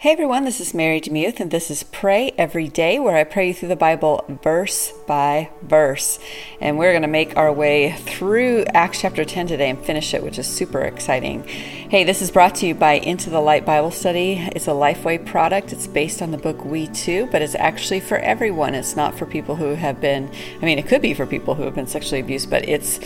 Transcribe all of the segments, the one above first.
Hey everyone, this is Mary Demuth, and this is Pray Every Day, where I pray you through the Bible verse by verse. And we're going to make our way through Acts chapter 10 today and finish it, which is super exciting. Hey, this is brought to you by Into the Light Bible Study. It's a Lifeway product. It's based on the book We Too, but it's actually for everyone. It's not for people who have been, I mean, it could be for people who have been sexually abused, but it's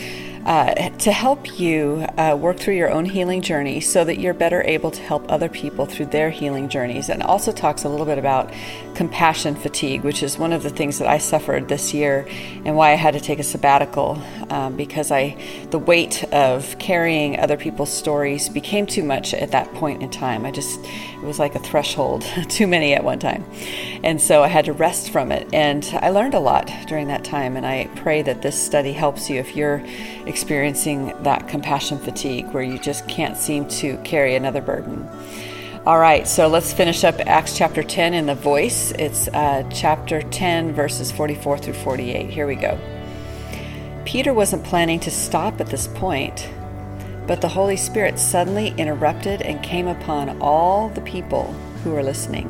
uh, to help you uh, work through your own healing journey so that you're better able to help other people through their healing journeys. And also talks a little bit about compassion fatigue, which is one of the things that I suffered this year and why I had to take a sabbatical um, because I the weight of carrying other people's stories became too much at that point in time. I just it was like a threshold, too many at one time. And so I had to rest from it. And I learned a lot during that time. And I pray that this study helps you if you're experiencing that compassion fatigue where you just can't seem to carry another burden. All right, so let's finish up Acts chapter 10 in the voice. It's uh, chapter 10, verses 44 through 48. Here we go. Peter wasn't planning to stop at this point, but the Holy Spirit suddenly interrupted and came upon all the people who were listening.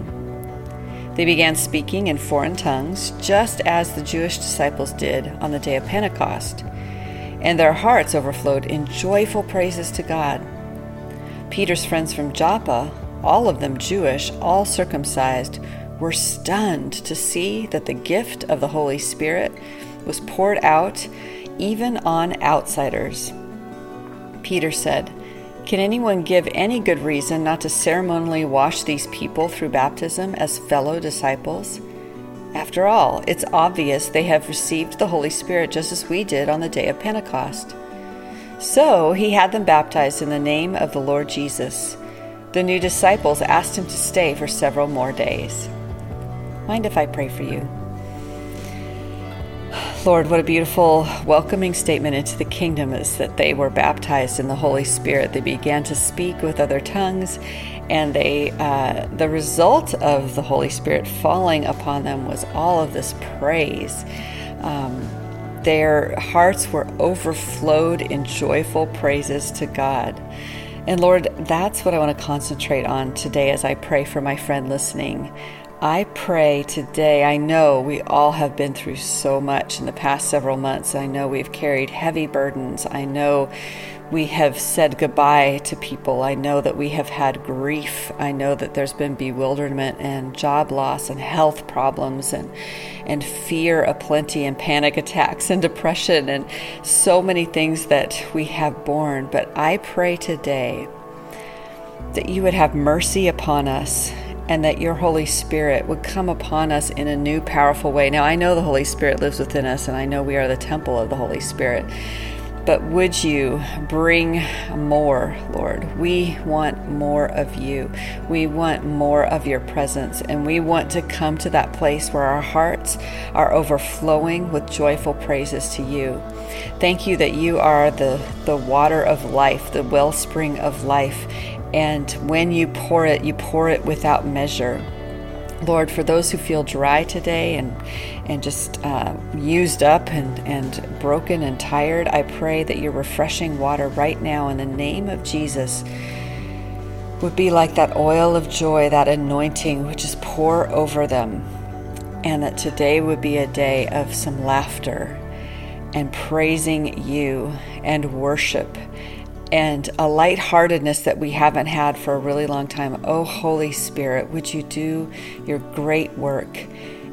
They began speaking in foreign tongues, just as the Jewish disciples did on the day of Pentecost and their hearts overflowed in joyful praises to God. Peter's friends from Joppa, all of them Jewish, all circumcised, were stunned to see that the gift of the Holy Spirit was poured out even on outsiders. Peter said, Can anyone give any good reason not to ceremonially wash these people through baptism as fellow disciples? After all, it's obvious they have received the Holy Spirit just as we did on the day of Pentecost. So he had them baptized in the name of the Lord Jesus. The new disciples asked him to stay for several more days. Mind if I pray for you? Lord, what a beautiful welcoming statement into the kingdom is that they were baptized in the Holy Spirit. They began to speak with other tongues, and they uh, the result of the Holy Spirit falling upon them was all of this praise. Um, their hearts were overflowed in joyful praises to God. And Lord, that's what I want to concentrate on today as I pray for my friend listening. I pray today. I know we all have been through so much in the past several months. I know we've carried heavy burdens. I know we have said goodbye to people. I know that we have had grief. I know that there's been bewilderment and job loss and health problems and and fear aplenty and panic attacks and depression and so many things that we have borne. But I pray today that you would have mercy upon us and that your Holy Spirit would come upon us in a new, powerful way. Now, I know the Holy Spirit lives within us, and I know we are the temple of the Holy Spirit. But would you bring more, Lord? We want more of you. We want more of your presence. And we want to come to that place where our hearts are overflowing with joyful praises to you. Thank you that you are the, the water of life, the wellspring of life. And when you pour it, you pour it without measure. Lord, for those who feel dry today and and just uh, used up and, and broken and tired, I pray that your refreshing water right now in the name of Jesus would be like that oil of joy, that anointing would just pour over them. And that today would be a day of some laughter and praising you and worship and a lightheartedness that we haven't had for a really long time. Oh, Holy Spirit, would you do your great work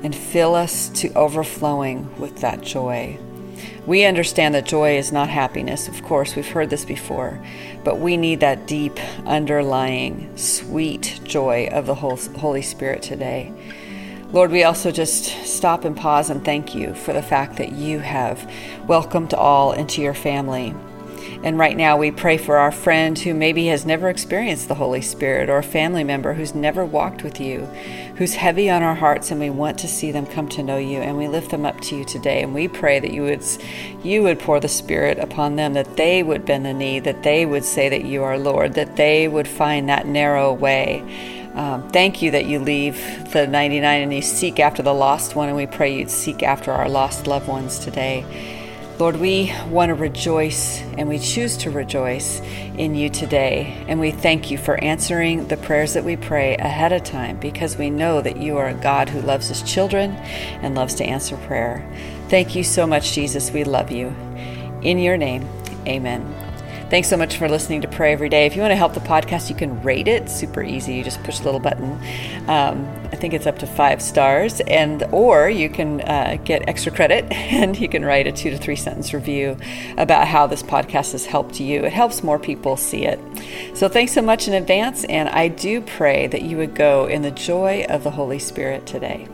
and fill us to overflowing with that joy? We understand that joy is not happiness. Of course, we've heard this before, but we need that deep, underlying, sweet joy of the Holy Spirit today. Lord, we also just stop and pause and thank you for the fact that you have welcomed all into your family and right now, we pray for our friend who maybe has never experienced the Holy Spirit or a family member who's never walked with you, who's heavy on our hearts, and we want to see them come to know you. And we lift them up to you today. And we pray that you would, you would pour the Spirit upon them, that they would bend the knee, that they would say that you are Lord, that they would find that narrow way. Um, thank you that you leave the 99 and you seek after the lost one, and we pray you'd seek after our lost loved ones today. Lord, we want to rejoice and we choose to rejoice in you today. And we thank you for answering the prayers that we pray ahead of time because we know that you are a God who loves his children and loves to answer prayer. Thank you so much, Jesus. We love you. In your name, amen. Thanks so much for listening to Pray Every Day. If you want to help the podcast, you can rate it. Super easy. You just push a little button. Um, I think it's up to five stars, and or you can uh, get extra credit and you can write a two to three sentence review about how this podcast has helped you. It helps more people see it. So thanks so much in advance, and I do pray that you would go in the joy of the Holy Spirit today.